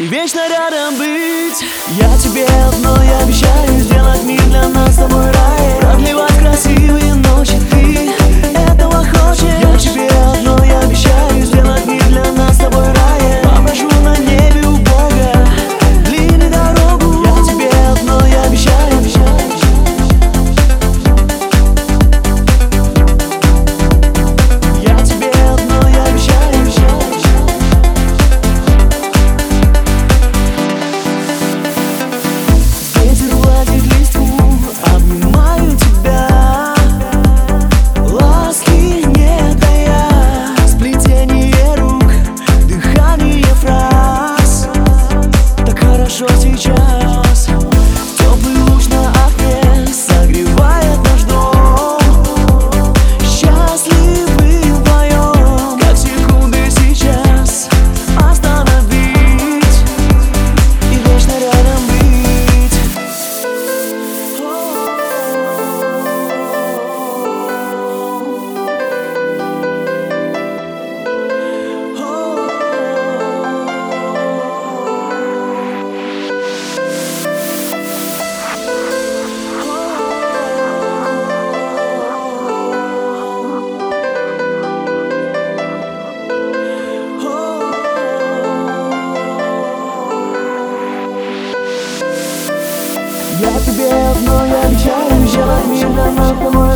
И вечно рядом быть. Я тебе одно обещаю Сделать мир для нас с тобой рай. Продлевать красивые ночи ты. me in the